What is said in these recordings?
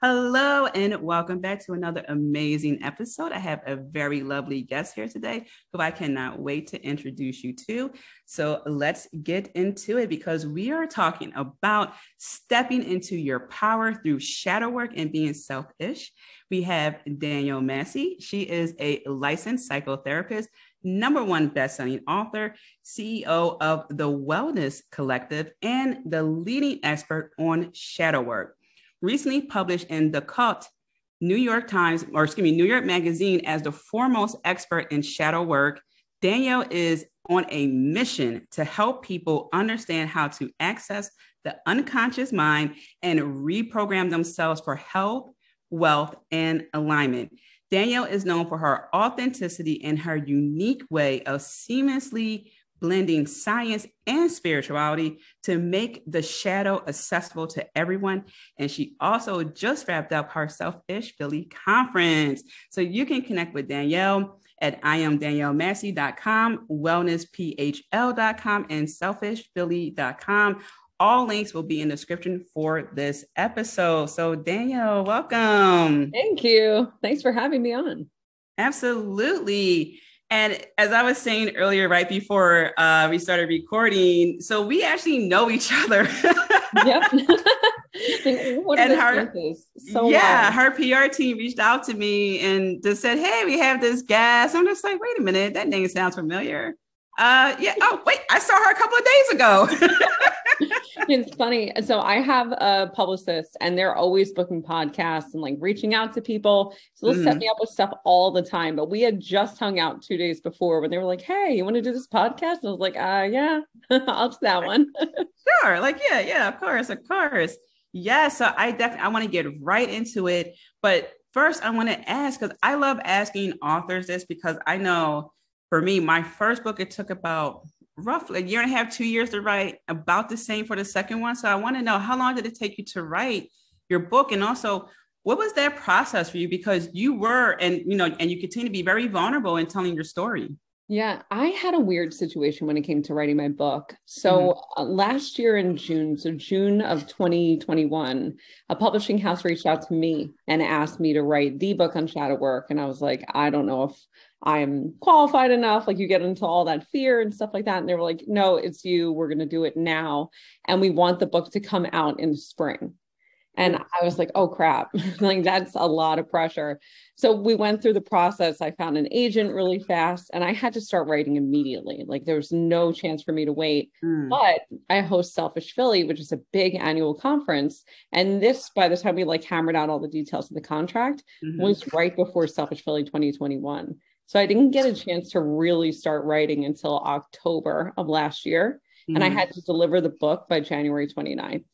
Hello, and welcome back to another amazing episode. I have a very lovely guest here today who I cannot wait to introduce you to. So let's get into it because we are talking about stepping into your power through shadow work and being selfish. We have Danielle Massi. She is a licensed psychotherapist, number one best-selling author, CEO of the Wellness Collective, and the leading expert on shadow work recently published in The Cut, New York Times, or excuse me, New York Magazine as the foremost expert in shadow work. Danielle is on a mission to help people understand how to access the unconscious mind and reprogram themselves for health, wealth, and alignment. Danielle is known for her authenticity and her unique way of seamlessly blending science and spirituality to make the shadow accessible to everyone. And she also just wrapped up her Selfish Philly conference. So you can connect with Danielle at iamdaniellemassi.com, wellnessphl.com, and selfishphilly.com. All links will be in the description for this episode. So, Danielle, welcome. Thank you. Thanks for having me on. Absolutely. And as I was saying earlier, right before uh, we started recording, so we actually know each other. yep. and her, so yeah, her PR team reached out to me and just said, "Hey, we have this guest." I'm just like, "Wait a minute, that name sounds familiar." Uh, yeah. Oh, wait, I saw her a couple of days ago. it's funny. So I have a publicist and they're always booking podcasts and like reaching out to people. So they'll mm. set me up with stuff all the time. But we had just hung out two days before when they were like, Hey, you want to do this podcast? And I was like, uh yeah, I'll do that one. sure. Like, yeah, yeah, of course, of course. Yeah. So I definitely I want to get right into it. But first I want to ask because I love asking authors this because I know for me, my first book, it took about roughly a year and a half, two years to write, about the same for the second one. So I want to know how long did it take you to write your book? And also, what was that process for you? Because you were, and you know, and you continue to be very vulnerable in telling your story. Yeah, I had a weird situation when it came to writing my book. So mm-hmm. uh, last year in June, so June of 2021, a publishing house reached out to me and asked me to write the book on shadow work. And I was like, I don't know if I'm qualified enough. Like you get into all that fear and stuff like that. And they were like, no, it's you. We're going to do it now. And we want the book to come out in the spring. And I was like, oh crap, like that's a lot of pressure. So we went through the process. I found an agent really fast and I had to start writing immediately. Like there was no chance for me to wait. Mm. But I host Selfish Philly, which is a big annual conference. And this, by the time we like hammered out all the details of the contract, mm-hmm. was right before Selfish Philly 2021. So I didn't get a chance to really start writing until October of last year. Mm-hmm. And I mm-hmm. had to deliver the book by January 29th.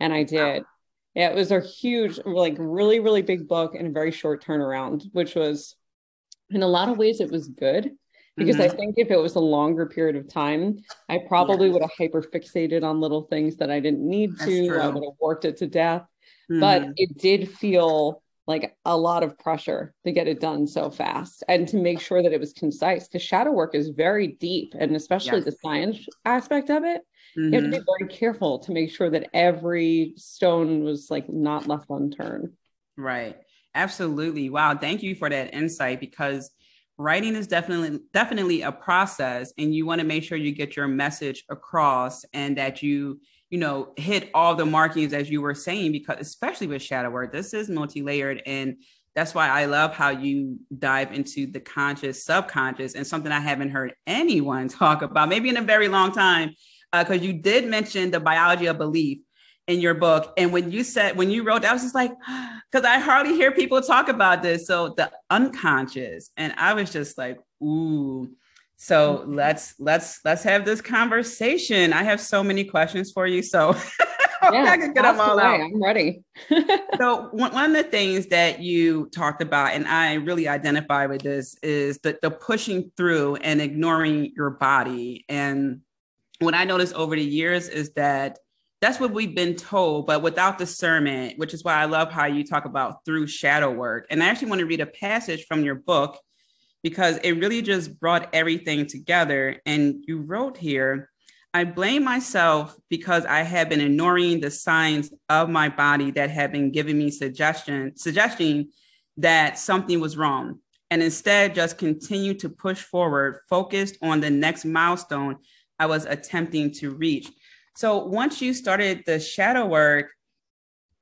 And I did. Wow. Yeah, it was a huge, like really, really big book and a very short turnaround, which was in a lot of ways it was good because mm-hmm. I think if it was a longer period of time, I probably yeah. would have hyper fixated on little things that I didn't need to. I would have worked it to death. Mm-hmm. But it did feel like a lot of pressure to get it done so fast and to make sure that it was concise because shadow work is very deep and especially yes. the science aspect of it mm-hmm. you have to be mm-hmm. very careful to make sure that every stone was like not left unturned right absolutely wow thank you for that insight because writing is definitely definitely a process and you want to make sure you get your message across and that you you know, hit all the markings as you were saying, because especially with shadow work, this is multi-layered. And that's why I love how you dive into the conscious, subconscious, and something I haven't heard anyone talk about, maybe in a very long time. Because uh, you did mention the biology of belief in your book. And when you said, when you wrote that, I was just like, because I hardly hear people talk about this. So the unconscious. And I was just like, ooh, so mm-hmm. let's let's let's have this conversation. I have so many questions for you. So yeah, I can get them all out. I'm ready. so one, one of the things that you talked about, and I really identify with this, is the, the pushing through and ignoring your body. And what I noticed over the years is that that's what we've been told, but without discernment, which is why I love how you talk about through shadow work. And I actually want to read a passage from your book because it really just brought everything together. And you wrote here, I blame myself because I had been ignoring the signs of my body that had been giving me suggestion, suggesting that something was wrong, and instead just continue to push forward, focused on the next milestone I was attempting to reach. So once you started the shadow work,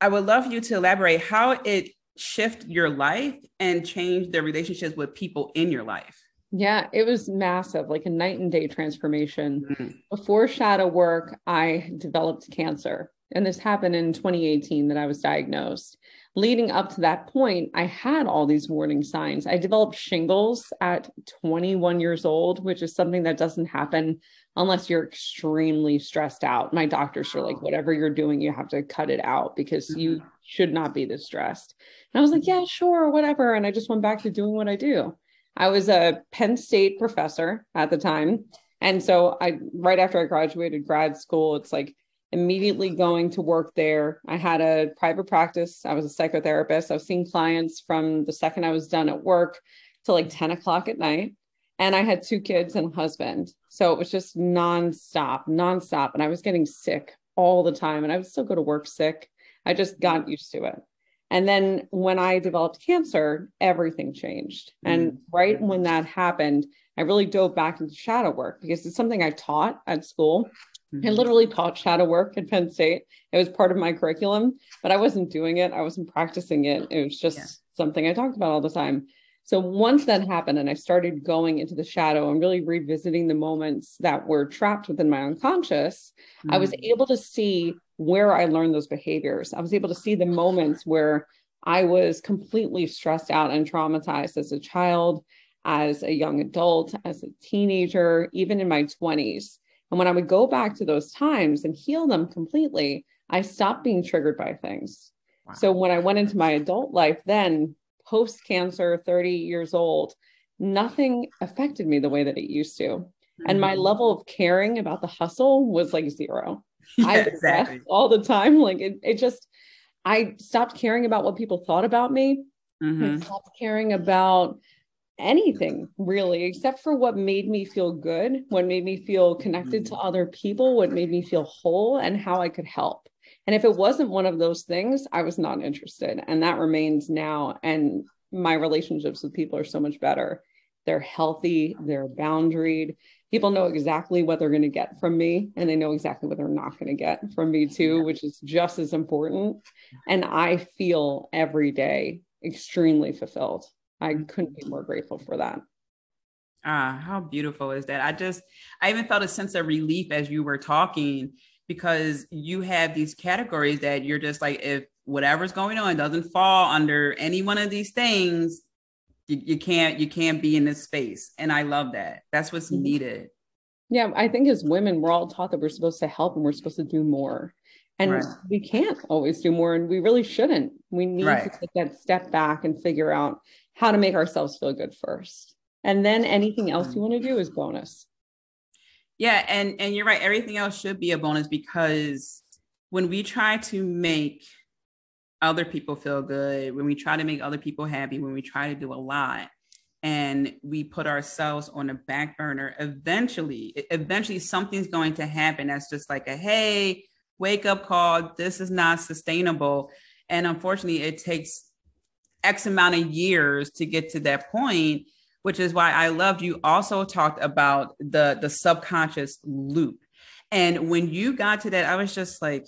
I would love you to elaborate how it shift your life and change the relationships with people in your life. Yeah, it was massive, like a night and day transformation. Mm-hmm. Before shadow work, I developed cancer. And this happened in 2018 that I was diagnosed. Leading up to that point, I had all these warning signs. I developed shingles at 21 years old, which is something that doesn't happen unless you're extremely stressed out. My doctors are like, whatever you're doing, you have to cut it out because mm-hmm. you should not be this stressed. And I was like, yeah, sure, whatever. And I just went back to doing what I do. I was a Penn State professor at the time. And so I right after I graduated grad school, it's like immediately going to work there. I had a private practice. I was a psychotherapist. I was seeing clients from the second I was done at work to like 10 o'clock at night. And I had two kids and a husband. So it was just nonstop, nonstop. And I was getting sick all the time. And I would still go to work sick. I just got used to it. And then when I developed cancer, everything changed. And mm. right when that happened, I really dove back into shadow work because it's something I taught at school. Mm-hmm. I literally taught shadow work at Penn State. It was part of my curriculum, but I wasn't doing it. I wasn't practicing it. It was just yeah. something I talked about all the time. So once that happened and I started going into the shadow and really revisiting the moments that were trapped within my unconscious, mm-hmm. I was mm. able to see where I learned those behaviors. I was able to see the moments where I was completely stressed out and traumatized as a child, as a young adult, as a teenager, even in my 20s. And when I would go back to those times and heal them completely, I stopped being triggered by things. Wow. So when I went into my adult life, then post cancer, 30 years old, nothing affected me the way that it used to. Mm-hmm. And my mm-hmm. level of caring about the hustle was like zero. Yeah, I exactly. all the time. Like it, it just, I stopped caring about what people thought about me. Mm-hmm. I stopped caring about anything really, except for what made me feel good, what made me feel connected mm-hmm. to other people, what made me feel whole, and how I could help. And if it wasn't one of those things, I was not interested. And that remains now. And my relationships with people are so much better. They're healthy, they're boundaried, people know exactly what they're going to get from me and they know exactly what they're not going to get from me too which is just as important. And i feel every day extremely fulfilled. I couldn't be more grateful for that. Ah how beautiful is that? I just i even felt a sense of relief as you were talking because you have these categories that you're just like if whatever's going on doesn't fall under any one of these things you, you can't you can't be in this space. And i love that. That's what's mm-hmm. needed. Yeah i think as women we're all taught that we're supposed to help and we're supposed to do more. And right. we can't always do more and we really shouldn't. We need right. to take that step back and figure out how to make ourselves feel good first. And then anything else you want to do is bonus yeah and and you're right everything else should be a bonus because when we try to make other people feel good, when we try to make other people happy, when we try to do a lot and we put ourselves on a back burner, eventually, eventually something's going to happen that's just like a hey, wake up call. This is not sustainable. And unfortunately, it takes X amount of years to get to that point, which is why I loved you also talked about the the subconscious loop. And when you got to that, I was just like,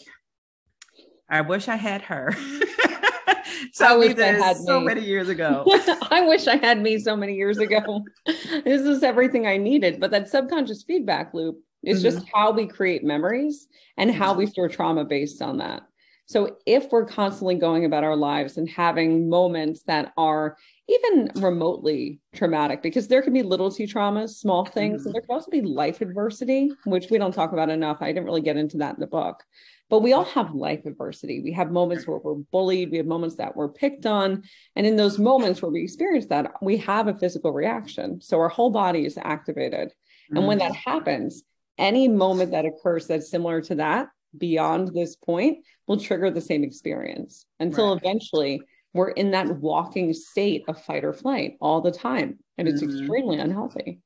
I wish I had her. so me this so me. many years ago. I wish I had me so many years ago. this is everything I needed. But that subconscious feedback loop is mm-hmm. just how we create memories and how we store trauma based on that. So if we're constantly going about our lives and having moments that are even remotely traumatic, because there can be little t traumas, small things, mm-hmm. and there can also be life adversity, which we don't talk about enough. I didn't really get into that in the book. But we all have life adversity. We have moments where we're bullied, we have moments that we're picked on. And in those moments where we experience that, we have a physical reaction. So our whole body is activated. And when that mm-hmm. happens, any moment that occurs that's similar to that beyond this point will trigger the same experience until right. eventually we're in that walking state of fight or flight all the time. And it's mm-hmm. extremely unhealthy.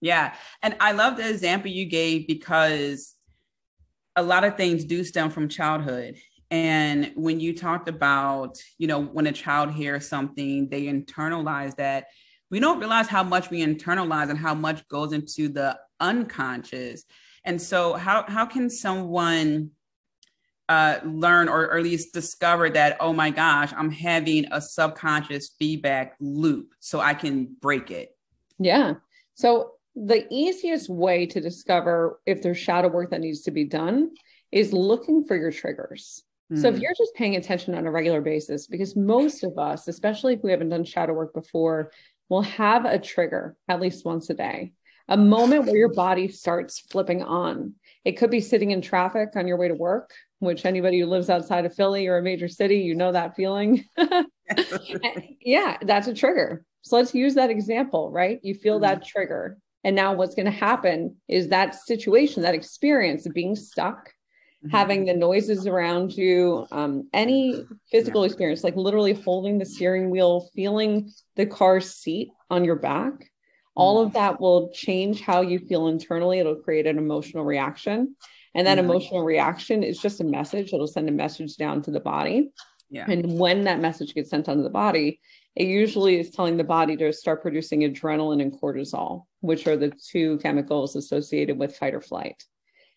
Yeah. And I love the example you gave because a lot of things do stem from childhood. And when you talked about, you know, when a child hears something, they internalize that. We don't realize how much we internalize and how much goes into the unconscious. And so, how how can someone uh, learn or, or at least discover that, oh my gosh, I'm having a subconscious feedback loop, so I can break it? Yeah. So the easiest way to discover if there's shadow work that needs to be done is looking for your triggers. So if hmm. you're just paying attention on a regular basis, because most of us, especially if we haven't done shadow work before, will have a trigger at least once a day, a moment where your body starts flipping on. It could be sitting in traffic on your way to work, which anybody who lives outside of Philly or a major city, you know that feeling. yeah, that's a trigger. So let's use that example, right? You feel that trigger. And now what's going to happen is that situation, that experience of being stuck, mm-hmm. having the noises around you, um, any physical yeah. experience, like literally holding the steering wheel, feeling the car seat on your back, all of mm-hmm. that will change how you feel internally. It'll create an emotional reaction. And that mm-hmm. emotional reaction is just a message. It'll send a message down to the body. Yeah. And when that message gets sent onto the body, it usually is telling the body to start producing adrenaline and cortisol, which are the two chemicals associated with fight or flight.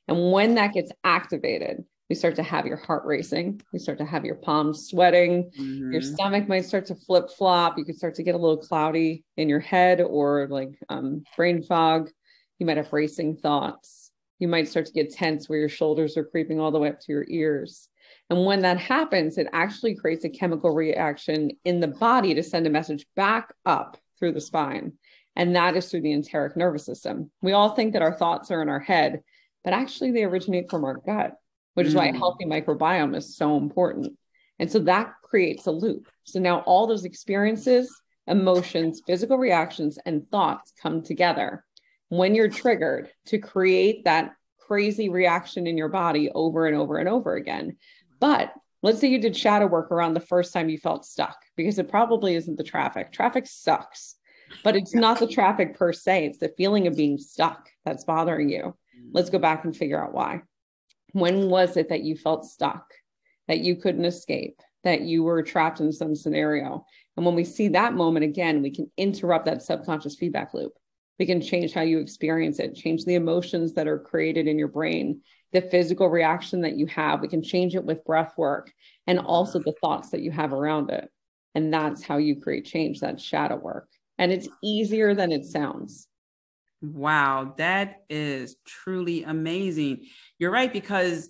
And when that gets activated, we start to have your heart racing. You start to have your palms sweating. Mm-hmm. Your stomach might start to flip flop. You can start to get a little cloudy in your head or like um, brain fog. You might have racing thoughts. You might start to get tense where your shoulders are creeping all the way up to your ears. And when that happens, it actually creates a chemical reaction in the body to send a message back up through the spine. And that is through the enteric nervous system. We all think that our thoughts are in our head, but actually they originate from our gut, which is why a mm. healthy microbiome is so important. And so that creates a loop. So now all those experiences, emotions, physical reactions, and thoughts come together when you're triggered to create that crazy reaction in your body over and over and over again. But let's say you did shadow work around the first time you felt stuck, because it probably isn't the traffic. Traffic sucks, but it's not the traffic per se. It's the feeling of being stuck that's bothering you. Let's go back and figure out why. When was it that you felt stuck, that you couldn't escape, that you were trapped in some scenario? And when we see that moment again, we can interrupt that subconscious feedback loop. We can change how you experience it, change the emotions that are created in your brain, the physical reaction that you have. We can change it with breath work and also the thoughts that you have around it. And that's how you create change. That's shadow work. And it's easier than it sounds. Wow, that is truly amazing. You're right, because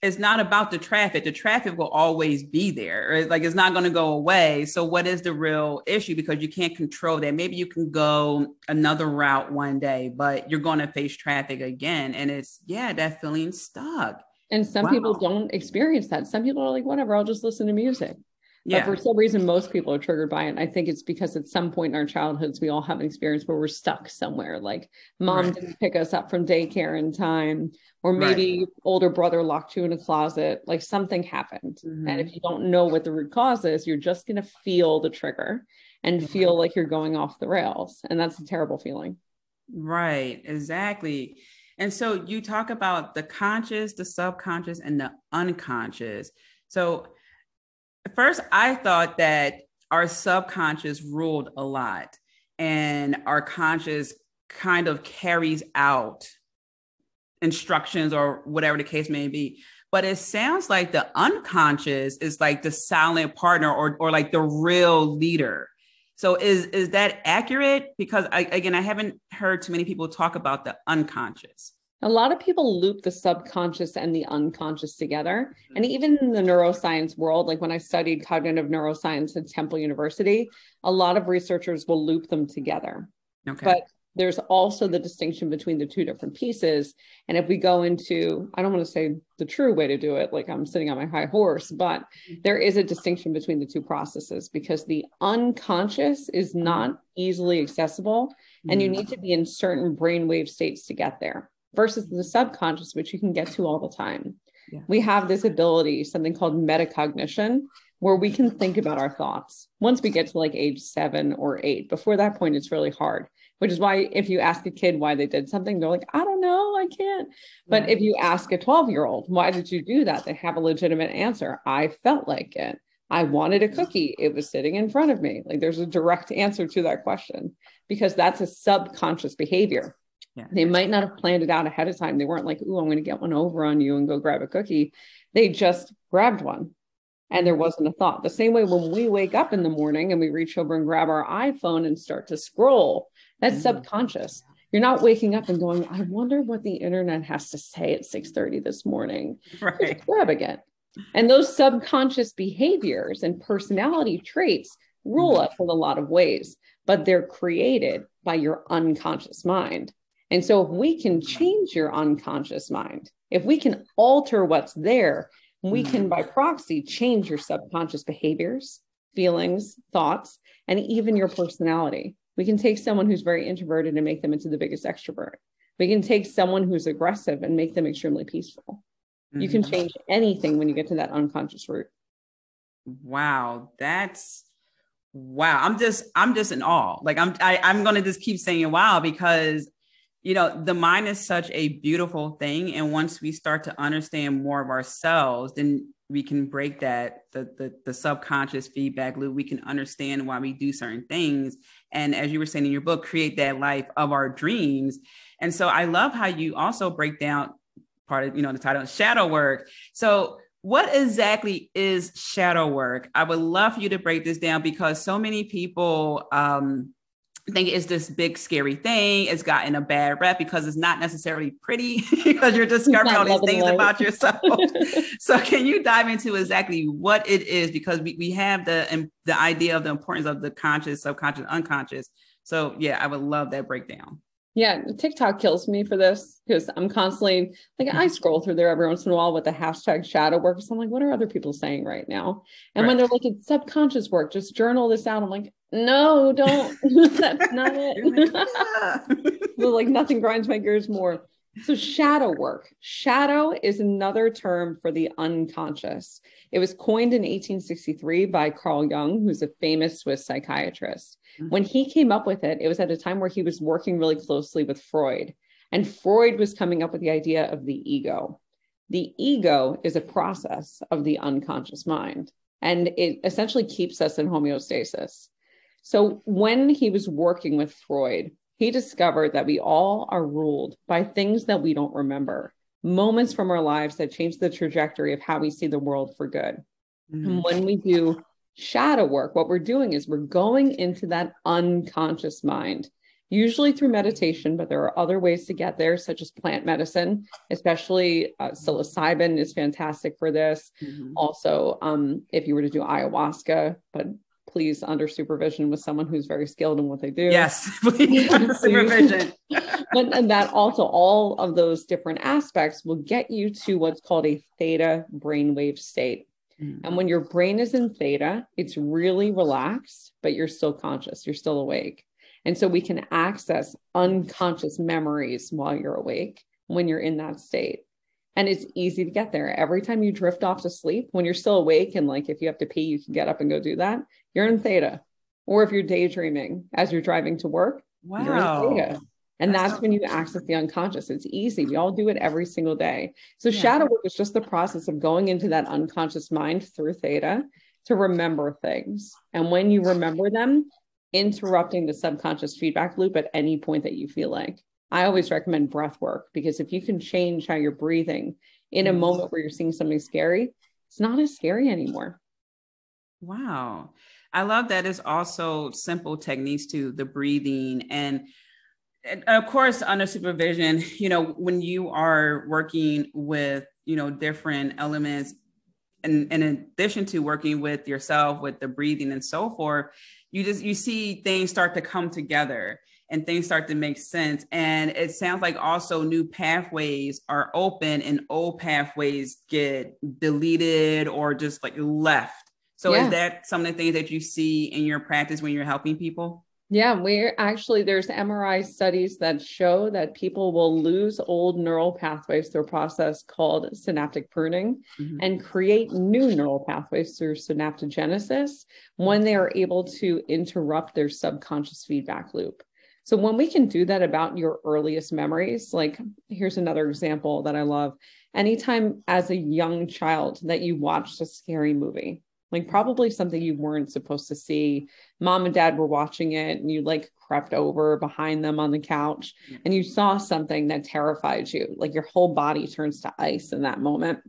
it's not about the traffic. The traffic will always be there. Like it's not going to go away. So what is the real issue? Because you can't control that. Maybe you can go another route one day, but you're going to face traffic again. And it's yeah, that feeling stuck. And some wow. people don't experience that. Some people are like, whatever, I'll just listen to music. Yeah. But for some reason, most people are triggered by it. And I think it's because at some point in our childhoods, we all have an experience where we're stuck somewhere. Like mom right. didn't pick us up from daycare in time, or maybe right. older brother locked you in a closet. Like something happened. Mm-hmm. And if you don't know what the root cause is, you're just going to feel the trigger and mm-hmm. feel like you're going off the rails. And that's a terrible feeling. Right. Exactly. And so you talk about the conscious, the subconscious, and the unconscious. So first I thought that our subconscious ruled a lot and our conscious kind of carries out instructions or whatever the case may be. But it sounds like the unconscious is like the silent partner or, or like the real leader. So is is that accurate? Because I, again, I haven't heard too many people talk about the unconscious. A lot of people loop the subconscious and the unconscious together. And mm-hmm. even in the neuroscience world, like when I studied cognitive neuroscience at Temple University, a lot of researchers will loop them together. Okay. But there's also the distinction between the two different pieces. And if we go into, I don't want to say the true way to do it, like I'm sitting on my high horse, but mm-hmm. there is a distinction between the two processes because the unconscious is not easily accessible and you mm-hmm. need to be in certain brainwave states to get there versus the subconscious, which you can get to all the time. Yeah. We have this ability, something called metacognition, where we can think about our thoughts once we get to like age seven or eight. Before that point, it's really hard, which is why if you ask a kid why they did something, they're like, I don't know, I can't. But if you ask a 12 year old, why did you do that? They have a legitimate answer. I felt like it. I wanted a cookie. It was sitting in front of me. Like there's a direct answer to that question because that's a subconscious behavior. Yeah. They might not have planned it out ahead of time. They weren't like, "Ooh, I'm going to get one over on you and go grab a cookie." They just grabbed one, and there wasn't a thought. The same way when we wake up in the morning and we reach over and grab our iPhone and start to scroll, that's mm. subconscious. You're not waking up and going, "I wonder what the internet has to say at 6:30 this morning." Right. Just grabbing it. And those subconscious behaviors and personality traits rule mm. us in a lot of ways, but they're created by your unconscious mind. And so, if we can change your unconscious mind, if we can alter what's there, we can, by proxy, change your subconscious behaviors, feelings, thoughts, and even your personality. We can take someone who's very introverted and make them into the biggest extrovert. We can take someone who's aggressive and make them extremely peaceful. Mm-hmm. You can mm-hmm. change anything when you get to that unconscious root. Wow, that's wow. I'm just I'm just in awe. Like I'm I, I'm gonna just keep saying wow because you know the mind is such a beautiful thing. And once we start to understand more of ourselves then we can break that the, the, the subconscious feedback loop. We can understand why we do certain things. And as you were saying in your book create that life of our dreams. And so i love how you also break down part of you know the title shadow work. So what exactly is shadow work? I would love for you to break this down because so many people um think it's this big scary thing. It's gotten a bad rep because it's not necessarily pretty because you're discovering all these things life. about yourself. so can you dive into exactly what it is? Because we, we have the um, the idea of the importance of the conscious, subconscious, unconscious. So yeah, I would love that breakdown. Yeah, TikTok kills me for this because I'm constantly like I mm-hmm. scroll through there every once in a while with the hashtag shadow work. So I'm like, what are other people saying right now? And right. when they're like, it's subconscious work, just journal this out. I'm like, no, don't. That's not it. Ah. like nothing grinds my gears more. So, shadow work. Shadow is another term for the unconscious. It was coined in 1863 by Carl Jung, who's a famous Swiss psychiatrist. Mm-hmm. When he came up with it, it was at a time where he was working really closely with Freud. And Freud was coming up with the idea of the ego. The ego is a process of the unconscious mind, and it essentially keeps us in homeostasis. So when he was working with Freud, he discovered that we all are ruled by things that we don't remember, moments from our lives that change the trajectory of how we see the world for good. Mm-hmm. And when we do shadow work, what we're doing is we're going into that unconscious mind, usually through meditation, but there are other ways to get there, such as plant medicine, especially uh, psilocybin is fantastic for this. Mm-hmm. Also, um, if you were to do ayahuasca, but please under supervision with someone who's very skilled in what they do. Yes, please under supervision. but and that also all of those different aspects will get you to what's called a theta brainwave state. Mm. And when your brain is in theta, it's really relaxed, but you're still conscious, you're still awake. And so we can access unconscious memories while you're awake when you're in that state and it's easy to get there. Every time you drift off to sleep, when you're still awake and like if you have to pee, you can get up and go do that. You're in theta. Or if you're daydreaming as you're driving to work, wow. you're in theta. And that's, that's when you access the unconscious. It's easy. We all do it every single day. So yeah. shadow work is just the process of going into that unconscious mind through theta to remember things. And when you remember them, interrupting the subconscious feedback loop at any point that you feel like. I always recommend breath work because if you can change how you're breathing in a mm-hmm. moment where you're seeing something scary, it's not as scary anymore. Wow. I love that it's also simple techniques to the breathing and of course under supervision you know when you are working with you know different elements and, and in addition to working with yourself with the breathing and so forth you just you see things start to come together and things start to make sense. And it sounds like also new pathways are open and old pathways get deleted or just like left. So yeah. is that some of the things that you see in your practice when you're helping people? Yeah, we're actually there's MRI studies that show that people will lose old neural pathways through a process called synaptic pruning mm-hmm. and create new neural pathways through synaptogenesis when they are able to interrupt their subconscious feedback loop. So when we can do that about your earliest memories, like here's another example that I love. Anytime as a young child that you watched a scary movie, like probably something you weren't supposed to see. Mom and dad were watching it and you like crept over behind them on the couch and you saw something that terrified you. Like your whole body turns to ice in that moment.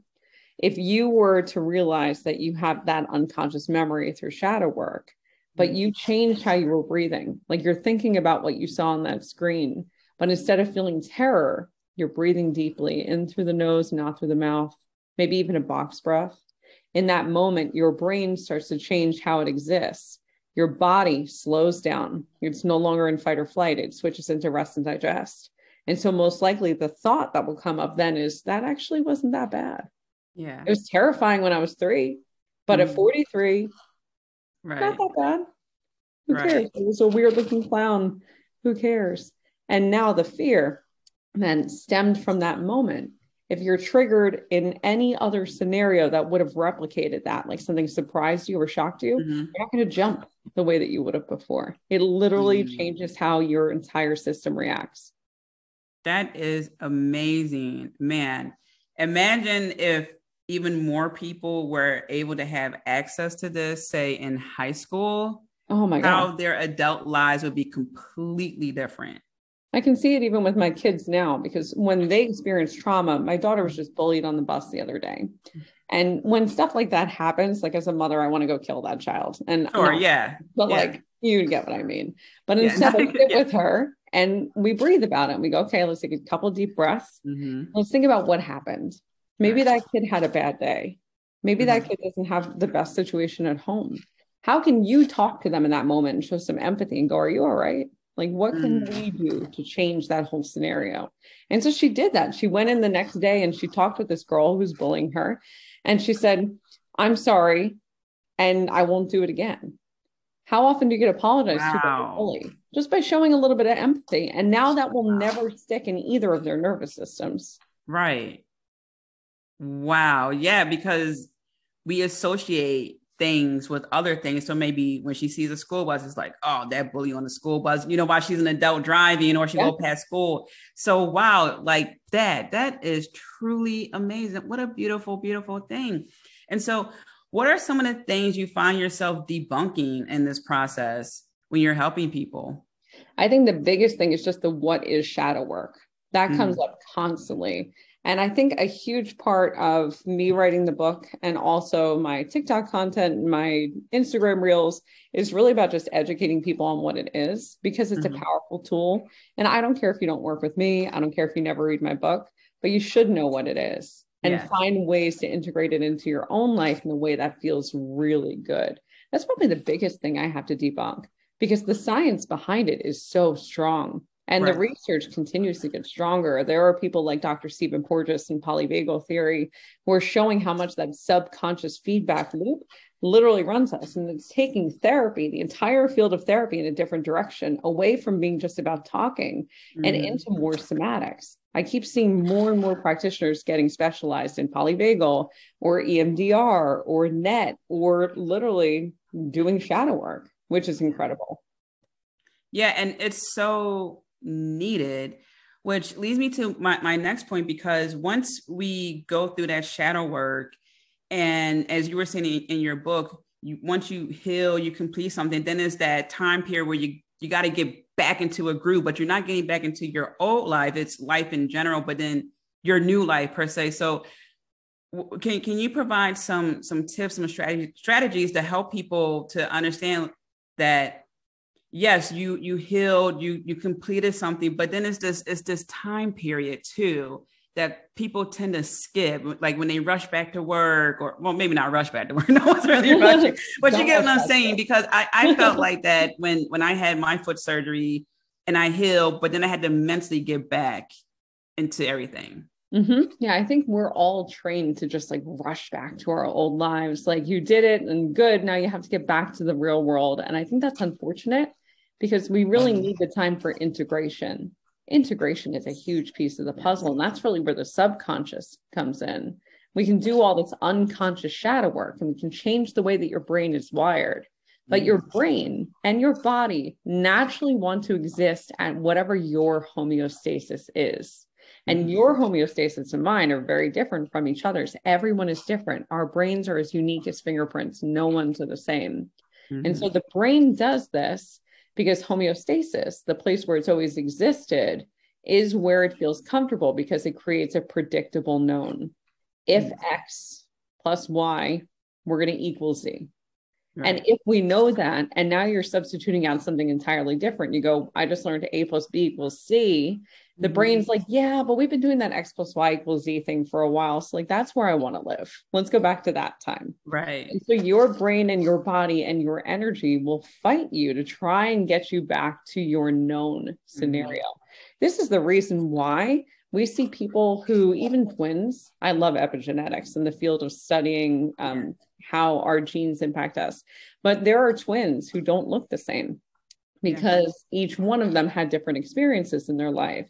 If you were to realize that you have that unconscious memory through shadow work, but you changed how you were breathing, like you're thinking about what you saw on that screen, but instead of feeling terror, you're breathing deeply in through the nose, not through the mouth, maybe even a box breath in that moment, your brain starts to change how it exists. Your body slows down. It's no longer in fight or flight, it switches into rest and digest. And so, most likely, the thought that will come up then is that actually wasn't that bad. Yeah. It was terrifying when I was three, but mm-hmm. at 43, right. not that bad. Who right. cares? It was a weird looking clown. Who cares? And now the fear then stemmed from that moment if you're triggered in any other scenario that would have replicated that, like something surprised you or shocked you, mm-hmm. you're not going to jump the way that you would have before. It literally mm-hmm. changes how your entire system reacts. That is amazing, man. Imagine if even more people were able to have access to this, say in high school. Oh my God. How their adult lives would be completely different. I can see it even with my kids now because when they experience trauma, my daughter was just bullied on the bus the other day. And when stuff like that happens, like as a mother, I want to go kill that child. And sure, yeah. But yeah. like you get what I mean. But instead yeah. I sit yeah. with her and we breathe about it and we go, okay, let's take a couple deep breaths. Mm-hmm. Let's think about what happened. Maybe that kid had a bad day. Maybe mm-hmm. that kid doesn't have the best situation at home. How can you talk to them in that moment and show some empathy and go, Are you all right? Like, what can mm. we do to change that whole scenario? And so she did that. She went in the next day and she talked with this girl who was bullying her. And she said, I'm sorry, and I won't do it again. How often do you get apologized wow. to by a bully? Just by showing a little bit of empathy. And now that will never stick in either of their nervous systems. Right. Wow. Yeah, because we associate things with other things. So maybe when she sees a school bus, it's like, oh, that bully on the school bus, you know, while she's an adult driving or she yeah. go past school. So wow, like that, that is truly amazing. What a beautiful, beautiful thing. And so what are some of the things you find yourself debunking in this process when you're helping people? I think the biggest thing is just the what is shadow work. That comes mm. up constantly. And I think a huge part of me writing the book and also my TikTok content, and my Instagram reels is really about just educating people on what it is because it's mm-hmm. a powerful tool. And I don't care if you don't work with me, I don't care if you never read my book, but you should know what it is and yeah. find ways to integrate it into your own life in a way that feels really good. That's probably the biggest thing I have to debunk because the science behind it is so strong. And right. the research continues to get stronger. There are people like Dr. Stephen Porges and polyvagal theory who are showing how much that subconscious feedback loop literally runs us. And it's taking therapy, the entire field of therapy, in a different direction, away from being just about talking mm. and into more somatics. I keep seeing more and more practitioners getting specialized in polyvagal or EMDR or NET or literally doing shadow work, which is incredible. Yeah, and it's so needed which leads me to my, my next point because once we go through that shadow work and as you were saying in, your book you once you heal you complete something then it's that time period where you you got to get back into a groove but you're not getting back into your old life. It's life in general but then your new life per se. So can, can you provide some some tips some strategy, strategies to help people to understand that yes you you healed you you completed something but then it's this it's this time period too that people tend to skip like when they rush back to work or well maybe not rush back to work no one's really rushing but you get what i'm saying because i i felt like that when when i had my foot surgery and i healed but then i had to mentally get back into everything Mm-hmm. Yeah, I think we're all trained to just like rush back to our old lives. Like you did it and good. Now you have to get back to the real world. And I think that's unfortunate because we really need the time for integration. Integration is a huge piece of the puzzle, and that's really where the subconscious comes in. We can do all this unconscious shadow work and we can change the way that your brain is wired. But your brain and your body naturally want to exist at whatever your homeostasis is. And your homeostasis and mine are very different from each other's. Everyone is different. Our brains are as unique as fingerprints. No one's are the same. Mm-hmm. And so the brain does this because homeostasis, the place where it's always existed, is where it feels comfortable because it creates a predictable known. If mm-hmm. X plus Y, we're going to equal Z. Right. And if we know that, and now you're substituting out something entirely different, you go, I just learned A plus B equals C. The mm-hmm. brain's like, yeah, but we've been doing that X plus Y equals Z thing for a while. So, like, that's where I want to live. Let's go back to that time. Right. And so, your brain and your body and your energy will fight you to try and get you back to your known scenario. Mm-hmm. This is the reason why we see people who, even twins, I love epigenetics in the field of studying um, how our genes impact us. But there are twins who don't look the same because yeah. each one of them had different experiences in their life.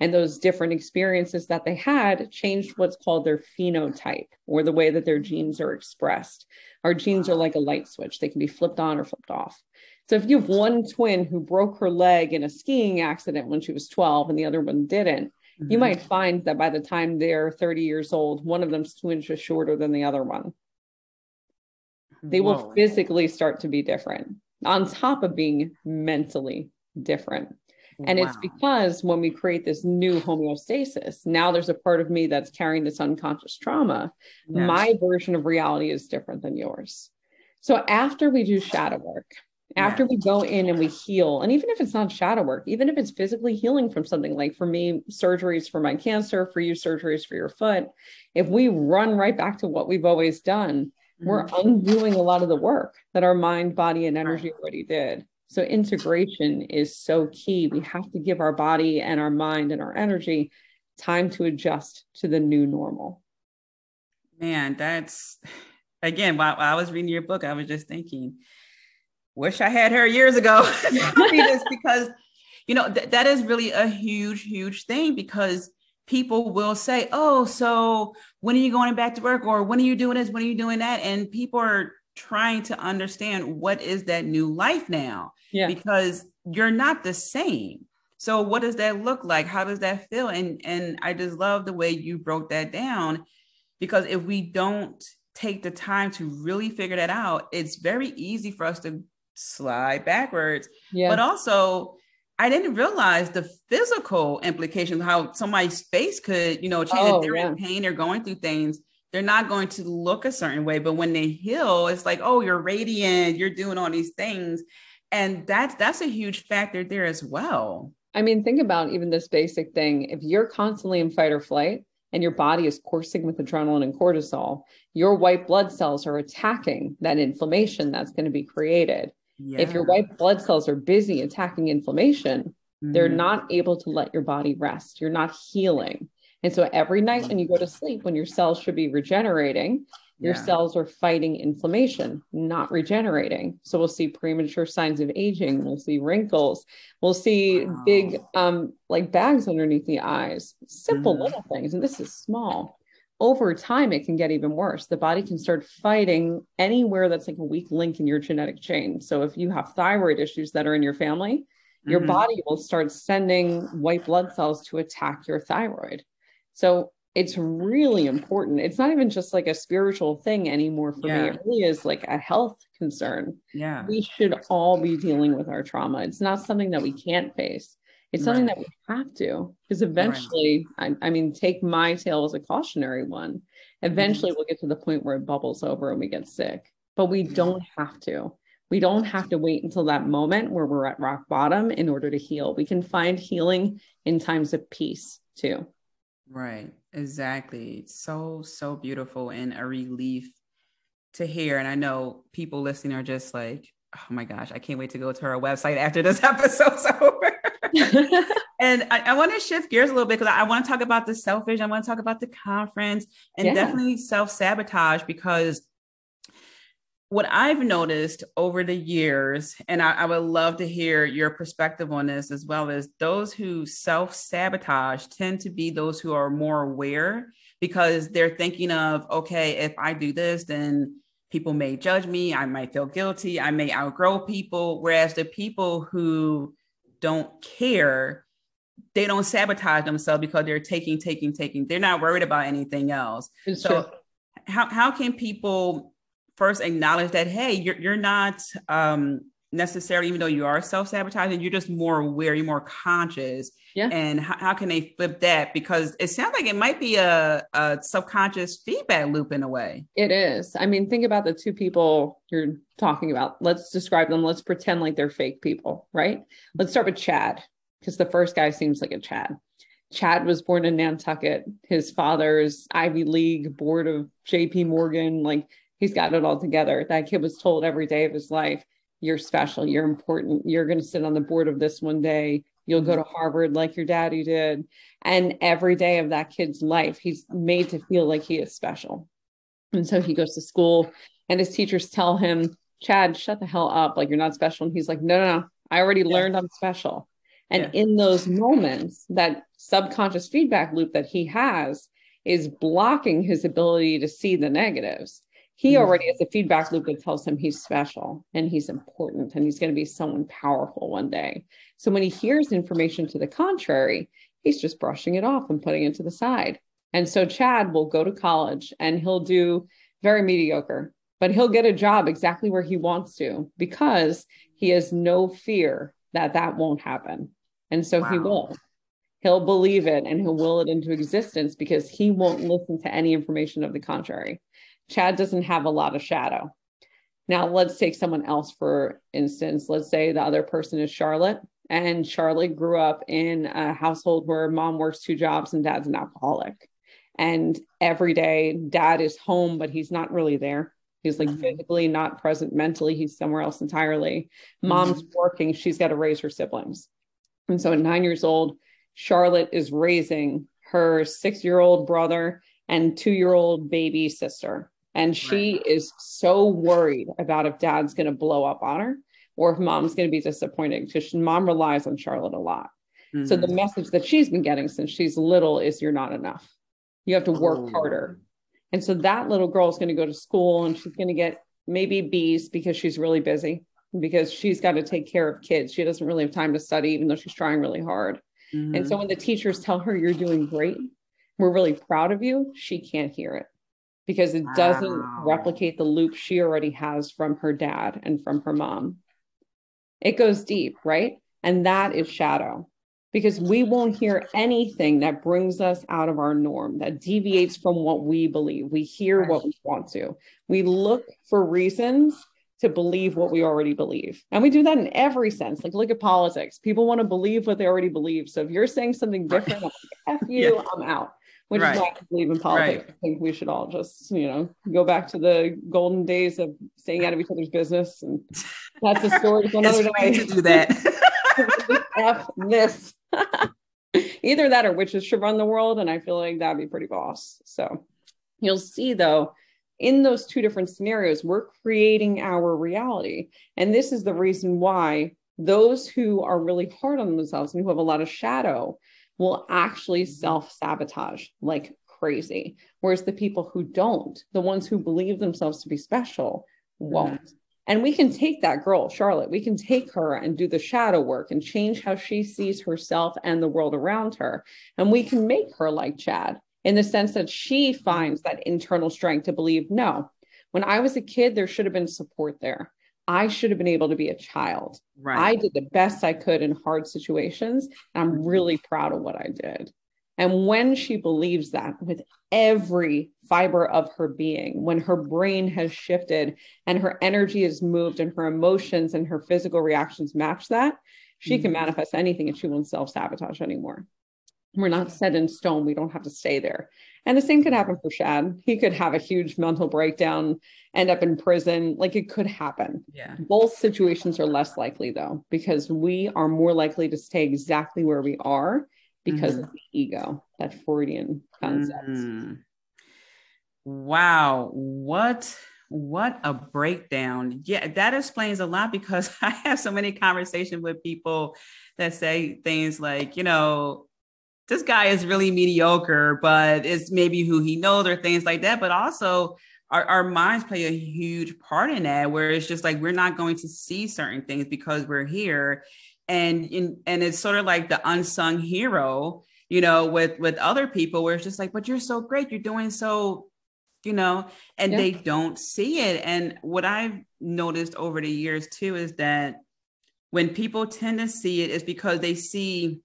And those different experiences that they had changed what's called their phenotype or the way that their genes are expressed. Our genes are like a light switch, they can be flipped on or flipped off. So if you have one twin who broke her leg in a skiing accident when she was 12 and the other one didn't, mm-hmm. you might find that by the time they're 30 years old, one of them's two inches shorter than the other one they Whoa. will physically start to be different on top of being mentally different. And wow. it's because when we create this new homeostasis, now there's a part of me that's carrying this unconscious trauma. Yes. My version of reality is different than yours. So after we do shadow work, after we go in and we heal, and even if it's not shadow work, even if it's physically healing from something like for me, surgeries for my cancer, for you, surgeries for your foot, if we run right back to what we've always done, we're mm-hmm. undoing a lot of the work that our mind, body, and energy already did. So integration is so key. We have to give our body and our mind and our energy time to adjust to the new normal. Man, that's again, while, while I was reading your book, I was just thinking, wish I had her years ago. because, you know, th- that is really a huge, huge thing because people will say, Oh, so when are you going back to work? Or when are you doing this? When are you doing that? And people are trying to understand what is that new life now? Yeah. Because you're not the same. So what does that look like? How does that feel? And and I just love the way you broke that down because if we don't take the time to really figure that out, it's very easy for us to slide backwards. Yeah. But also I didn't realize the physical implications, how somebody's face could, you know, change oh, if they're yeah. in pain or going through things. They're not going to look a certain way, but when they heal, it's like, oh, you're radiant, you're doing all these things, and that's that's a huge factor there as well. I mean, think about even this basic thing. If you're constantly in fight or flight, and your body is coursing with adrenaline and cortisol, your white blood cells are attacking that inflammation that's going to be created. Yeah. If your white blood cells are busy attacking inflammation, mm-hmm. they're not able to let your body rest. You're not healing. And so every night when you go to sleep, when your cells should be regenerating, your yeah. cells are fighting inflammation, not regenerating. So we'll see premature signs of aging. We'll see wrinkles. We'll see wow. big, um, like bags underneath the eyes. Simple mm-hmm. little things, and this is small over time it can get even worse. The body can start fighting anywhere that's like a weak link in your genetic chain. So if you have thyroid issues that are in your family your mm-hmm. body will start sending white blood cells to attack your thyroid. So it's really important. It's not even just like a spiritual thing anymore for yeah. me it really is like a health concern. Yeah. We should all be dealing with our trauma. It's not something that we can't face it's something right. that we have to, because eventually, right. I, I, mean, take my tale as a cautionary one. Eventually, mm-hmm. we'll get to the point where it bubbles over and we get sick, but we don't have to. We don't have to wait until that moment where we're at rock bottom in order to heal. We can find healing in times of peace too. Right. Exactly. So, so beautiful and a relief to hear. And I know people listening are just like, oh my gosh, I can't wait to go to our website after this episode's over. and I, I want to shift gears a little bit because I, I want to talk about the selfish. I want to talk about the conference and yeah. definitely self sabotage because what I've noticed over the years, and I, I, would love to hear your perspective on this as well, as those who self sabotage tend to be those who are more aware because they're thinking of, okay, if I do this, then people may judge me. I might feel guilty. I may outgrow people. Whereas the people who don't care, they don't sabotage themselves because they're taking, taking, taking. They're not worried about anything else. It's so, true. how, how can people first acknowledge that hey you're, you're not um, necessarily even though you are self-sabotaging you're just more aware you're more conscious yeah. and how, how can they flip that? Because it sounds like it might be a, a subconscious feedback loop in a way. It is. I mean think about the two people you're talking about. Let's describe them. Let's pretend like they're fake people right? Let's start with chad because the first guy seems like a chad. Chad was born in Nantucket. His father's Ivy League board of JP Morgan. Like he's got it all together. That kid was told every day of his life, you're special, you're important, you're going to sit on the board of this one day. You'll go mm-hmm. to Harvard like your daddy did. And every day of that kid's life, he's made to feel like he is special. And so he goes to school, and his teachers tell him, Chad, shut the hell up. Like, you're not special. And he's like, no, no, no. I already yeah. learned I'm special. And yeah. in those moments, that subconscious feedback loop that he has is blocking his ability to see the negatives he already has a feedback loop that tells him he's special and he's important and he's going to be someone powerful one day. So when he hears information to the contrary, he's just brushing it off and putting it to the side. And so Chad will go to college and he'll do very mediocre, but he'll get a job exactly where he wants to because he has no fear that that won't happen. And so wow. he will. He'll believe it and he'll will it into existence because he won't listen to any information of the contrary. Chad doesn't have a lot of shadow. Now, let's take someone else for instance. Let's say the other person is Charlotte, and Charlotte grew up in a household where mom works two jobs and dad's an alcoholic. And every day, dad is home, but he's not really there. He's like mm-hmm. physically not present mentally, he's somewhere else entirely. Mom's mm-hmm. working, she's got to raise her siblings. And so at nine years old, Charlotte is raising her six year old brother and two year old baby sister. And she right. is so worried about if dad's going to blow up on her or if mom's going to be disappointed because mom relies on Charlotte a lot. Mm-hmm. So the mm-hmm. message that she's been getting since she's little is you're not enough. You have to work oh. harder. And so that little girl is going to go to school and she's going to get maybe B's because she's really busy because she's got to take care of kids. She doesn't really have time to study, even though she's trying really hard. Mm-hmm. And so mm-hmm. when the teachers tell her you're doing great, we're really proud of you, she can't hear it because it doesn't wow. replicate the loop she already has from her dad and from her mom. It goes deep, right? And that is shadow because we won't hear anything that brings us out of our norm, that deviates from what we believe. We hear what we want to. We look for reasons to believe what we already believe. And we do that in every sense. Like, look at politics. People want to believe what they already believe. So if you're saying something different, like, F you, yeah. I'm out which right. is why I believe in politics. Right. I think we should all just, you know, go back to the golden days of staying out of each other's business. And that's a story for another day. to do that. F this. Either that or witches should run the world. And I feel like that'd be pretty boss. So you'll see though, in those two different scenarios, we're creating our reality. And this is the reason why those who are really hard on themselves and who have a lot of shadow will actually self sabotage like crazy. Whereas the people who don't, the ones who believe themselves to be special, won't. Mm-hmm. And we can take that girl, Charlotte, we can take her and do the shadow work and change how she sees herself and the world around her. And we can make her like Chad in the sense that she finds that internal strength to believe no, when I was a kid, there should have been support there. I should have been able to be a child. Right. I did the best I could in hard situations. And I'm really proud of what I did. And when she believes that with every fiber of her being, when her brain has shifted and her energy is moved and her emotions and her physical reactions match that, she mm-hmm. can manifest anything and she won't self sabotage anymore. We're not set in stone. We don't have to stay there. And the same could happen for Chad. He could have a huge mental breakdown, end up in prison. Like it could happen. Yeah. Both situations are less likely though, because we are more likely to stay exactly where we are because mm-hmm. of the ego, that Freudian concept. Mm. Wow. What What a breakdown. Yeah, that explains a lot because I have so many conversations with people that say things like, you know, this guy is really mediocre, but it's maybe who he knows or things like that. But also, our, our minds play a huge part in that, where it's just like we're not going to see certain things because we're here. And in, and it's sort of like the unsung hero, you know, with with other people, where it's just like, but you're so great, you're doing so you know, and they don't see it. And what I've noticed over the years too is that when people tend to see it, is because they see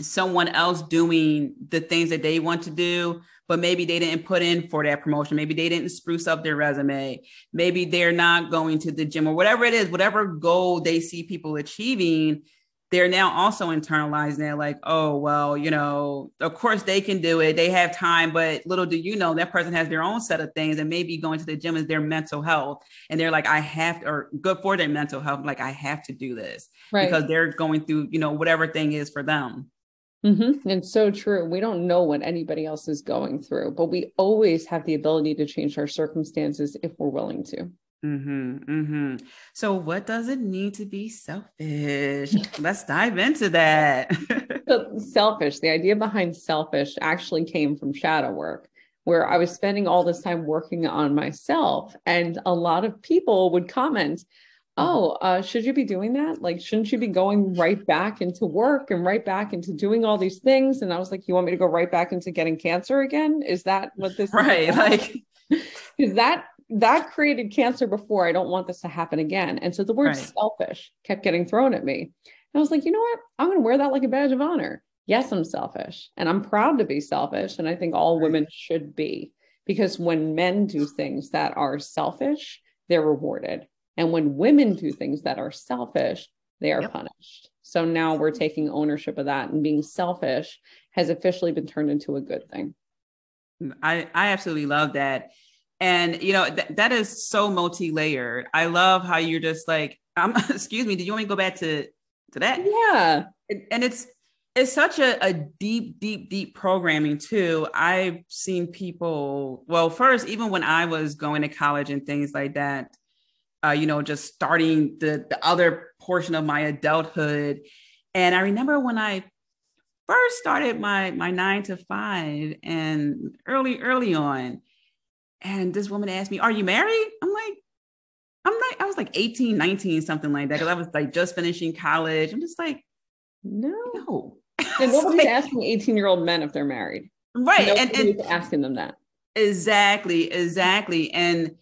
someone else doing the things that they want to do, but maybe they didn't put in for that promotion. Maybe they didn't spruce up their resume. Maybe they're not going to the gym or whatever it is, whatever goal they see people achieving, they're now also internalizing it like, oh, well, you know, of course they can do it. They have time, but little do you know that person has their own set of things. And maybe going to the gym is their mental health. And they're like, I have to, or good for their mental health. Like, I have to do this right. because they're going through, you know, whatever thing is for them. Mm-hmm. It's so true. We don't know what anybody else is going through, but we always have the ability to change our circumstances if we're willing to. Mm-hmm, mm-hmm. So, what does it mean to be selfish? Let's dive into that. so selfish, the idea behind selfish actually came from shadow work, where I was spending all this time working on myself. And a lot of people would comment, Oh, uh, should you be doing that? Like, shouldn't you be going right back into work and right back into doing all these things? And I was like, You want me to go right back into getting cancer again? Is that what this right? Is like, is that that created cancer before. I don't want this to happen again. And so the word right. selfish kept getting thrown at me. And I was like, you know what? I'm going to wear that like a badge of honor. Yes, I'm selfish and I'm proud to be selfish. And I think all women should be because when men do things that are selfish, they're rewarded. And when women do things that are selfish, they are yep. punished. So now we're taking ownership of that and being selfish has officially been turned into a good thing. I, I absolutely love that and you know th- that is so multi-layered i love how you're just like um, excuse me did you want me to go back to to that yeah and it's it's such a, a deep deep deep programming too i've seen people well first even when i was going to college and things like that uh, you know just starting the the other portion of my adulthood and i remember when i first started my my nine to five and early early on and this woman asked me, Are you married? I'm like, I'm like, I was like 18, 19, something like that. Because I was like just finishing college. I'm just like, no. No. And nobody's like, asking 18 year old men if they're married. Right. Nobody's and, and asking them that. Exactly. Exactly. And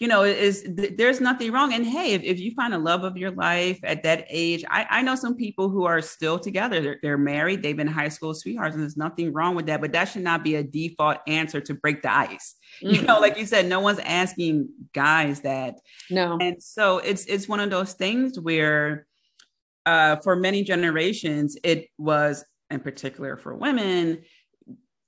you know, is there's nothing wrong. And hey, if, if you find a love of your life at that age, I, I know some people who are still together. They're, they're married, they've been high school sweethearts, and there's nothing wrong with that. But that should not be a default answer to break the ice. Mm-hmm. You know, like you said, no one's asking guys that. No. And so it's it's one of those things where uh for many generations, it was in particular for women,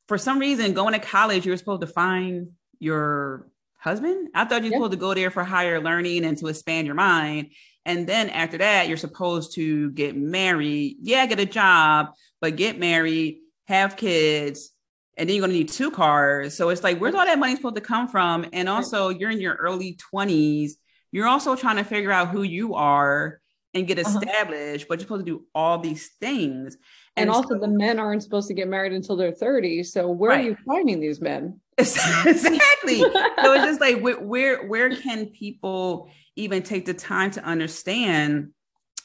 for some reason, going to college, you were supposed to find your husband. I thought you were supposed to go there for higher learning and to expand your mind. And then after that, you're supposed to get married. Yeah, get a job, but get married, have kids, and then you're going to need two cars. So it's like, where's all that money supposed to come from? And also, you're in your early 20s. You're also trying to figure out who you are and get uh-huh. established, uh-huh. but you're supposed to do all these things. And, and also, so, the men aren't supposed to get married until they're 30. So where right. are you finding these men? exactly. So it's just like where, where where can people even take the time to understand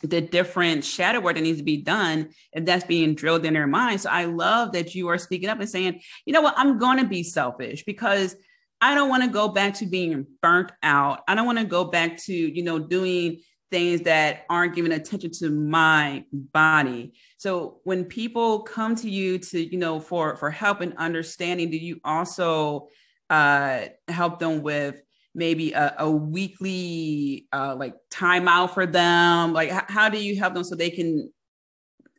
the different shadow work that needs to be done if that's being drilled in their mind. So I love that you are speaking up and saying, you know what, I'm going to be selfish because I don't want to go back to being burnt out. I don't want to go back to, you know, doing things that aren't giving attention to my body. So when people come to you to, you know, for for help and understanding, do you also uh help them with maybe a, a weekly uh like timeout for them? Like h- how do you help them so they can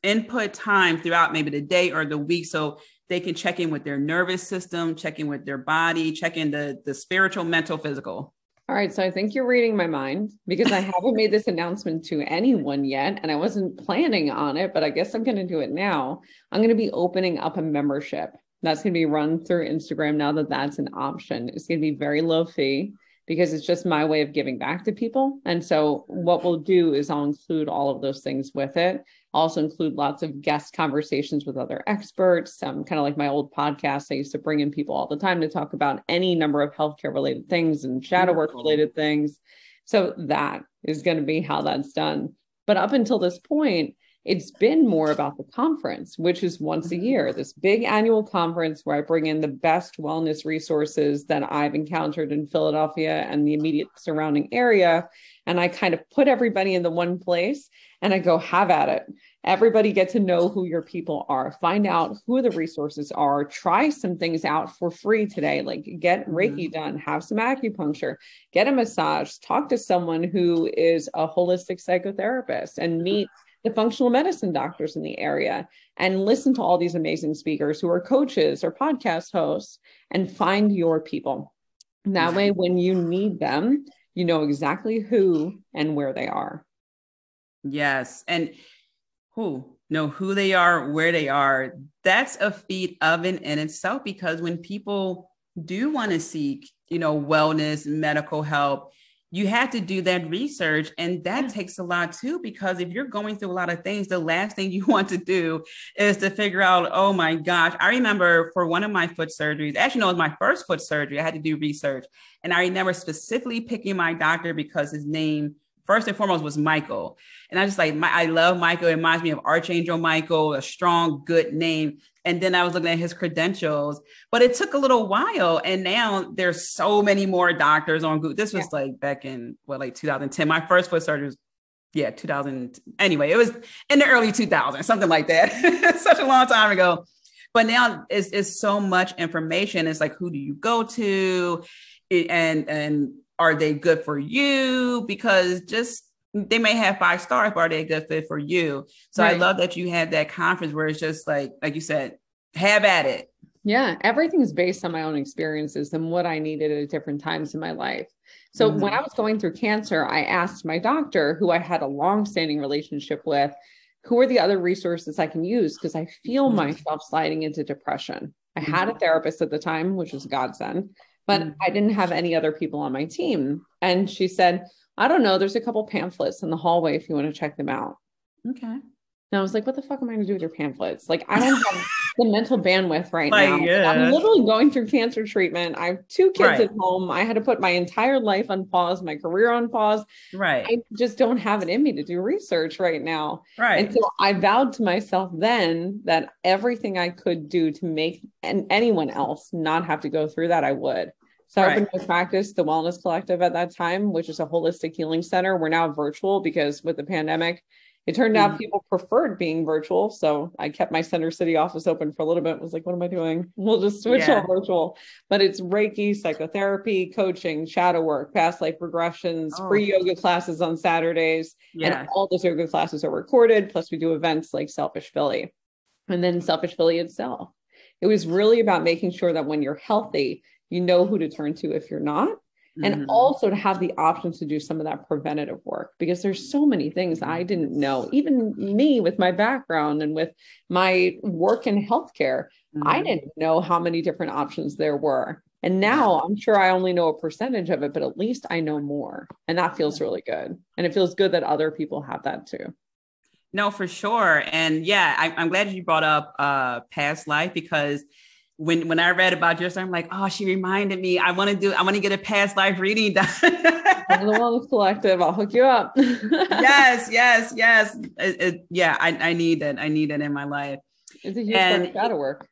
input time throughout maybe the day or the week so they can check in with their nervous system, check in with their body, check in the the spiritual, mental, physical. All right, so I think you're reading my mind because I haven't made this announcement to anyone yet, and I wasn't planning on it, but I guess I'm going to do it now. I'm going to be opening up a membership that's going to be run through Instagram now that that's an option. It's going to be very low fee. because it's just my way of giving back to people. And so what we'll do is I'll include all of those things with it. also include lots of guest conversations with other experts. Um, kind of like my old podcast. I used to bring in people all the time to talk about any number of healthcare related things and shadow work related things. So that is going to be how that's done. But up until this point, it's been more about the conference, which is once a year, this big annual conference where I bring in the best wellness resources that I've encountered in Philadelphia and the immediate surrounding area. And I kind of put everybody in the one place and I go, have at it. Everybody get to know who your people are, find out who the resources are, try some things out for free today, like get mm-hmm. Reiki done, have some acupuncture, get a massage, talk to someone who is a holistic psychotherapist and meet the functional medicine doctors in the area and listen to all these amazing speakers who are coaches or podcast hosts and find your people. That way, when you need them, you know exactly who and where they are. Yes. And who know who they are, where they are. That's a feat of it in itself because when people do want to seek, you know, wellness, medical help, you have to do that research and that yeah. takes a lot too because if you're going through a lot of things the last thing you want to do is to figure out oh my gosh i remember for one of my foot surgeries actually no it was my first foot surgery i had to do research and i remember specifically picking my doctor because his name first and foremost was Michael. And I just like, my, I love Michael. It reminds me of Archangel Michael, a strong, good name. And then I was looking at his credentials, but it took a little while. And now there's so many more doctors on Google. This was yeah. like back in what, like 2010. My first foot surgery was, yeah, 2000. Anyway, it was in the early 2000s, something like that. Such a long time ago. But now it's, it's so much information. It's like, who do you go to? And, and are they good for you? Because just they may have five stars, but are they a good fit for you? So right. I love that you had that conference where it's just like, like you said, have at it. Yeah, everything's based on my own experiences and what I needed at different times in my life. So mm-hmm. when I was going through cancer, I asked my doctor, who I had a long-standing relationship with, who are the other resources I can use because I feel mm-hmm. myself sliding into depression. I had a mm-hmm. therapist at the time, which was a godsend but mm-hmm. I didn't have any other people on my team. And she said, I don't know, there's a couple pamphlets in the hallway if you want to check them out. Okay. And I was like, what the fuck am I going to do with your pamphlets? Like, I don't have the mental bandwidth right now. Yeah. I'm literally going through cancer treatment. I have two kids right. at home. I had to put my entire life on pause, my career on pause. Right. I just don't have it in me to do research right now. Right. And so I vowed to myself then that everything I could do to make and anyone else not have to go through that, I would. So right. I opened my practice, the Wellness Collective at that time, which is a holistic healing center. We're now virtual because with the pandemic, it turned mm-hmm. out people preferred being virtual. So I kept my Center City office open for a little bit. I was like, what am I doing? We'll just switch yeah. all virtual. But it's Reiki, psychotherapy, coaching, shadow work, past life regressions, oh. free yoga classes on Saturdays. Yeah. And all those yoga classes are recorded. Plus, we do events like Selfish Philly and then Selfish Philly itself. It was really about making sure that when you're healthy, you know who to turn to if you're not and mm-hmm. also to have the options to do some of that preventative work because there's so many things I didn't know. Even me with my background and with my work in healthcare, mm-hmm. I didn't know how many different options there were. And now I'm sure I only know a percentage of it, but at least I know more. And that feels really good. And it feels good that other people have that too. No, for sure. And yeah, I, am glad you brought up uh, past life because when when I read about your story, I'm like, oh, she reminded me. I want to do. I want to get a past life reading done. I'm the Wellness Collective. I'll hook you up. yes, yes, yes. It, it, yeah, I, I need that. I need it in my life. It's a huge and, part of shadow work.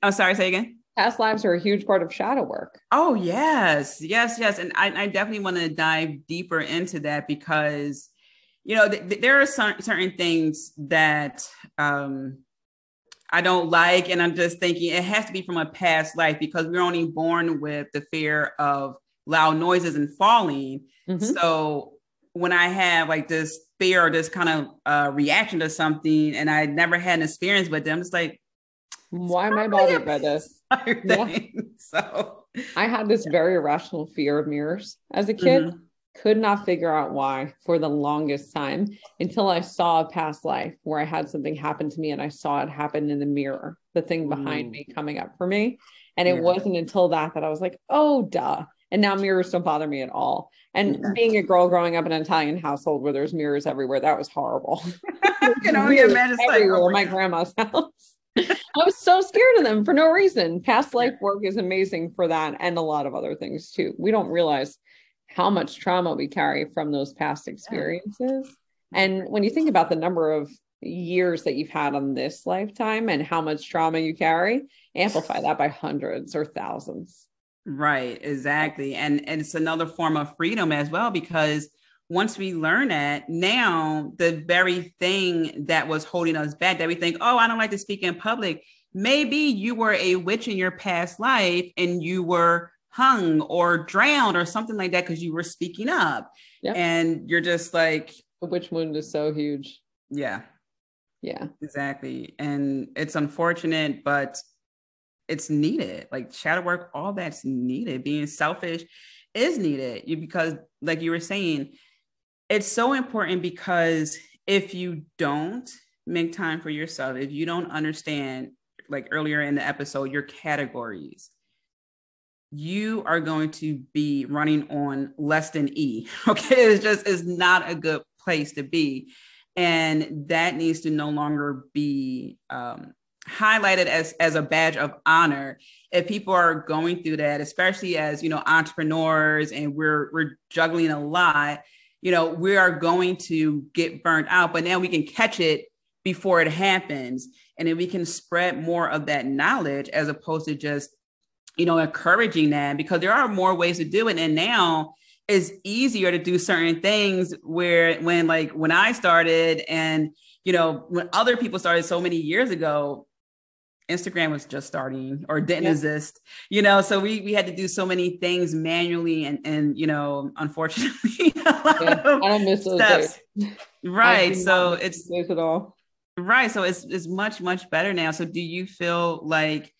I'm oh, sorry. Say again. Past lives are a huge part of shadow work. Oh yes, yes, yes, and I, I definitely want to dive deeper into that because, you know, th- th- there are certain things that um, I don't like. And I'm just thinking it has to be from a past life because we're only born with the fear of loud noises and falling. Mm-hmm. So when I have like this fear or this kind of uh, reaction to something and I never had an experience with them, it's like, why am I bothered by this? Yeah. So I had this yeah. very irrational fear of mirrors as a kid. Mm-hmm could not figure out why for the longest time until I saw a past life where I had something happen to me and I saw it happen in the mirror, the thing behind mm. me coming up for me. And it yeah. wasn't until that that I was like, oh, duh. And now mirrors don't bother me at all. And yeah. being a girl growing up in an Italian household where there's mirrors everywhere, that was horrible. Can only imagine everywhere my grandma's house. I was so scared of them for no reason. Past life work is amazing for that and a lot of other things too. We don't realize how much trauma we carry from those past experiences. And when you think about the number of years that you've had on this lifetime and how much trauma you carry, amplify that by hundreds or thousands. Right, exactly. And, and it's another form of freedom as well because once we learn that, now the very thing that was holding us back, that we think, oh, I don't like to speak in public, maybe you were a witch in your past life and you were hung or drowned or something like that because you were speaking up. And you're just like, the witch wound is so huge. Yeah. Yeah. Exactly. And it's unfortunate, but it's needed. Like shadow work, all that's needed. Being selfish is needed. You because, like you were saying, it's so important because if you don't make time for yourself, if you don't understand, like earlier in the episode, your categories, you are going to be running on less than E. Okay. It's just, it's not a good place to be. And that needs to no longer be um, highlighted as, as a badge of honor. If people are going through that, especially as, you know, entrepreneurs and we're, we're juggling a lot, you know, we are going to get burnt out, but now we can catch it before it happens. And then we can spread more of that knowledge as opposed to just you know, encouraging that because there are more ways to do it. And now it's easier to do certain things where when like when I started and you know, when other people started so many years ago, Instagram was just starting or didn't yeah. exist, you know. So we we had to do so many things manually and and you know, unfortunately, yeah, I miss those steps. days. Right. So it's days at all. Right. So it's it's much, much better now. So do you feel like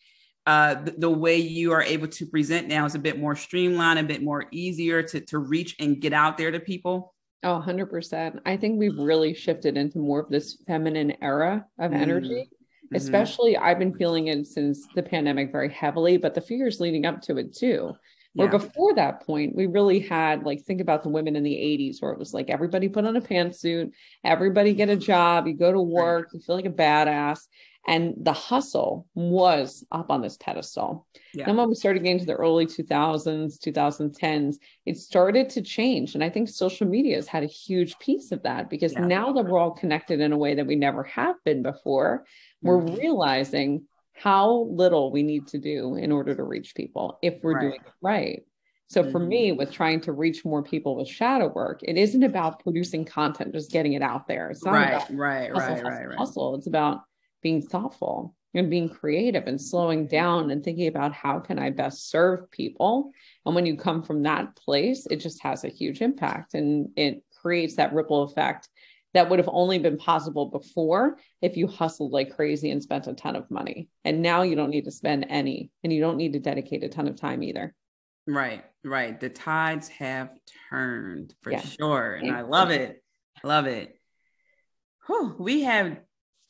uh, the, the, way you are able to present now is a bit more streamlined, a bit more easier to, to reach and get out there to people? Oh, 100%. I think we've really shifted into more of this feminine era of mm. energy. Mm-hmm. Especially, I've been feeling it since the pandemic very heavily, but the few years leading up to it too. Where yeah. before that point, we really had like think about the women in the 80s where it was like everybody put on a pantsuit, everybody get a job, you go to work, you feel like a badass and the hustle was up on this pedestal. Yeah. And when we started getting to the early 2000s, 2010s, it started to change. And I think social media has had a huge piece of that because yeah. now that we're all connected in a way that we never have been before, we're mm-hmm. realizing how little we need to do in order to reach people if we're right. doing it right. So for me, mm-hmm. with trying to reach more people with shadow work, it isn't about producing content, just getting it out there. It's not right, about right, hustle, right, hustle, right, right. hustle. It's about being thoughtful and being creative and slowing down and thinking about how can I best serve people. And when you come from that place, it just has a huge impact and it creates that ripple effect that would have only been possible before if you hustled like crazy and spent a ton of money. And now you don't need to spend any and you don't need to dedicate a ton of time either. Right, right. The tides have turned for yeah. sure. And I love it. Love it. Whew, we have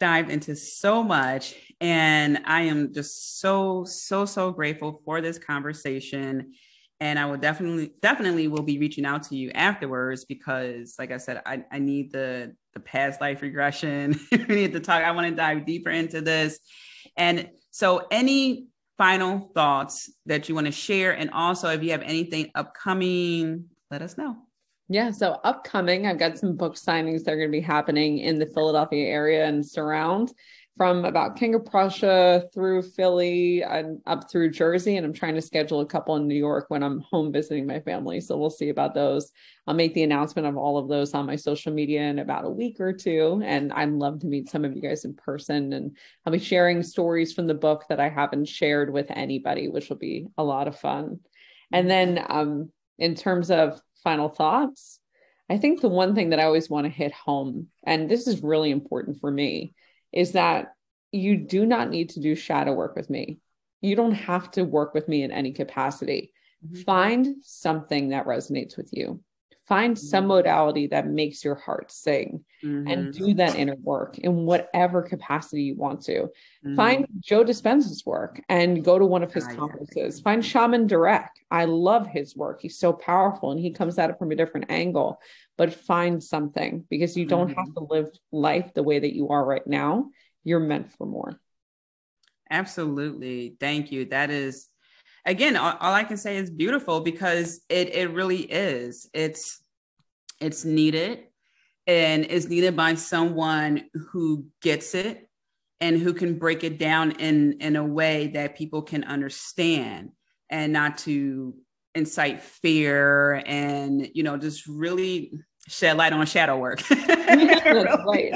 dived into so much. And I am just so, so, so grateful for this conversation. And I will definitely, definitely will be reaching out to you afterwards because, like I said, I, I need the the past life regression. we need to talk. I want to dive deeper into this. And so any final thoughts that you want to share? And also if you have anything upcoming, let us know. Yeah. So upcoming, I've got some book signings that are going to be happening in the Philadelphia area and surround from about King of Prussia through Philly and up through Jersey. And I'm trying to schedule a couple in New York when I'm home visiting my family. So we'll see about those. I'll make the announcement of all of those on my social media in about a week or two. And I'd love to meet some of you guys in person. And I'll be sharing stories from the book that I haven't shared with anybody, which will be a lot of fun. And then um, in terms of final thoughts, I think the one thing that I always want to hit home, and this is really important for me, is that you do not need to do shadow work with me. You don't have to work with me in any capacity. Mm-hmm. Find something that resonates with you. Find some mm-hmm. modality that makes your heart sing mm-hmm. and do that inner work in whatever capacity you want to. Mm-hmm. Find Joe Dispenza's work and go to one of his conferences. Find Shaman Durek. I love his work. He's so powerful and he comes at it from a different angle. But find something because you don't have mm-hmm. to live life the way that you are right now. You're meant for more. Absolutely. Thank you. That is again, all, all I can say is beautiful because it it really is. It's it's needed and is needed by someone who gets it and who can break it down in in a way that people can understand and not to incite fear and you know just really shed light on shadow work. That's right.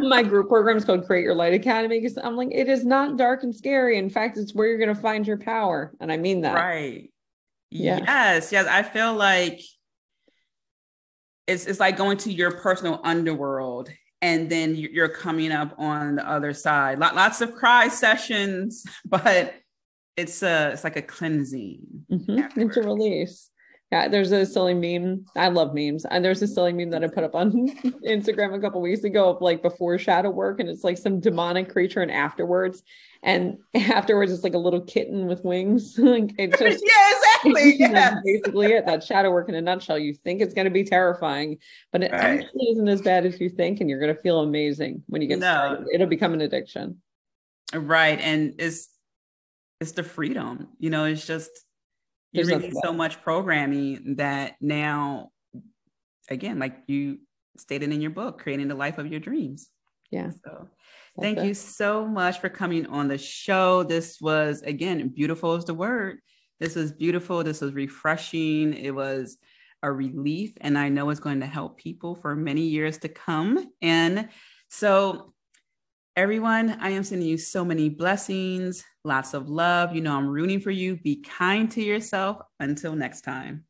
My group program is called Create Your Light Academy because I'm like, it is not dark and scary. In fact, it's where you're going to find your power. And I mean that. Right. Yeah. Yes. Yes. I feel like it's, it's like going to your personal underworld and then you're coming up on the other side. Lots of cry sessions, but it's a, it's like a cleansing. Mm-hmm. It's a release. Yeah, there's a silly meme. I love memes. And there's a silly meme that I put up on Instagram a couple weeks ago of like before shadow work, and it's like some demonic creature, and afterwards, and afterwards it's like a little kitten with wings. like it's just yeah, exactly. Yeah, basically it. That shadow work in a nutshell. You think it's going to be terrifying, but it right. actually isn't as bad as you think, and you're going to feel amazing when you get no. started. It'll become an addiction. Right, and it's it's the freedom. You know, it's just you release so much programming that now again like you stated in your book creating the life of your dreams. Yeah. So thank you so much for coming on the show. This was again beautiful is the word. This was beautiful. This was refreshing. It was a relief and i know it's going to help people for many years to come. And so Everyone, I am sending you so many blessings, lots of love. You know, I'm rooting for you. Be kind to yourself. Until next time.